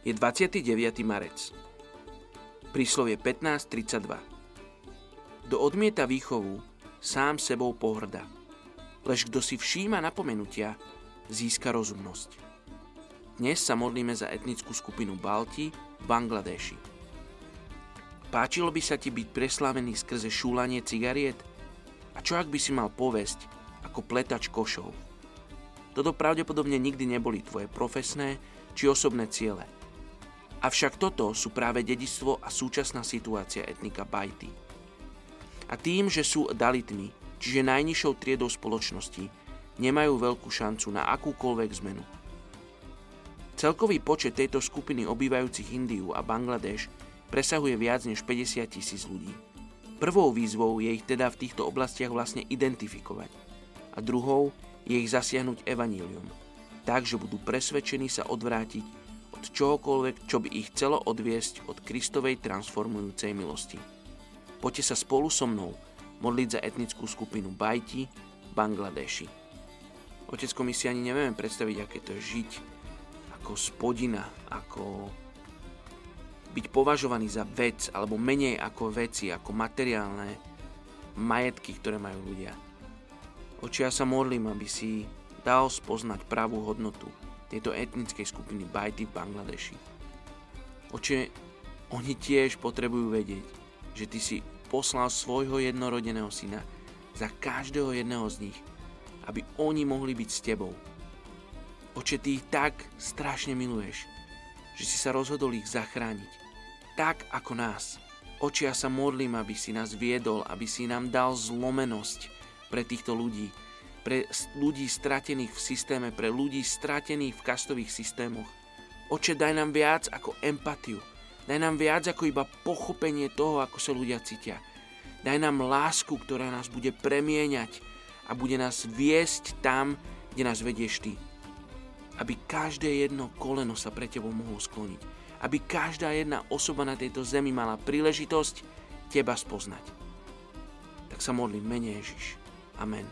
Je 29. marec. Príslovie 15.32. Kto odmieta výchovu, sám sebou pohrda. Lež kto si všíma napomenutia, získa rozumnosť. Dnes sa modlíme za etnickú skupinu Balti v Bangladeši. Páčilo by sa ti byť preslávený skrze šúlanie cigariet? A čo ak by si mal povesť ako pletač košov? Toto pravdepodobne nikdy neboli tvoje profesné či osobné ciele – Avšak toto sú práve dedistvo a súčasná situácia etnika Bajty. A tým, že sú dalitmi, čiže najnižšou triedou spoločnosti, nemajú veľkú šancu na akúkoľvek zmenu. Celkový počet tejto skupiny obývajúcich Indiu a Bangladeš presahuje viac než 50 tisíc ľudí. Prvou výzvou je ich teda v týchto oblastiach vlastne identifikovať a druhou je ich zasiahnuť evanílium, tak, že budú presvedčení sa odvrátiť od čohokoľvek, čo by ich chcelo odviesť od Kristovej transformujúcej milosti. Poďte sa spolu so mnou modliť za etnickú skupinu Bajti v Bangladeši. Otecko, my si ani nevieme predstaviť, aké to je žiť ako spodina, ako byť považovaný za vec, alebo menej ako veci, ako materiálne majetky, ktoré majú ľudia. Oči, ja sa modlím, aby si dal spoznať pravú hodnotu tejto etnickej skupiny Bajty v Bangladeši. Oče, oni tiež potrebujú vedieť, že ty si poslal svojho jednorodeného syna za každého jedného z nich, aby oni mohli byť s tebou. Oče, ty ich tak strašne miluješ, že si sa rozhodol ich zachrániť. Tak ako nás. Oče, ja sa modlím, aby si nás viedol, aby si nám dal zlomenosť pre týchto ľudí, pre ľudí stratených v systéme, pre ľudí stratených v kastových systémoch. Oče, daj nám viac ako empatiu. Daj nám viac ako iba pochopenie toho, ako sa ľudia cítia. Daj nám lásku, ktorá nás bude premieňať a bude nás viesť tam, kde nás vedieš Ty. Aby každé jedno koleno sa pre Tebou mohlo skloniť. Aby každá jedna osoba na tejto zemi mala príležitosť Teba spoznať. Tak sa modlím mene Ježiš. Amen.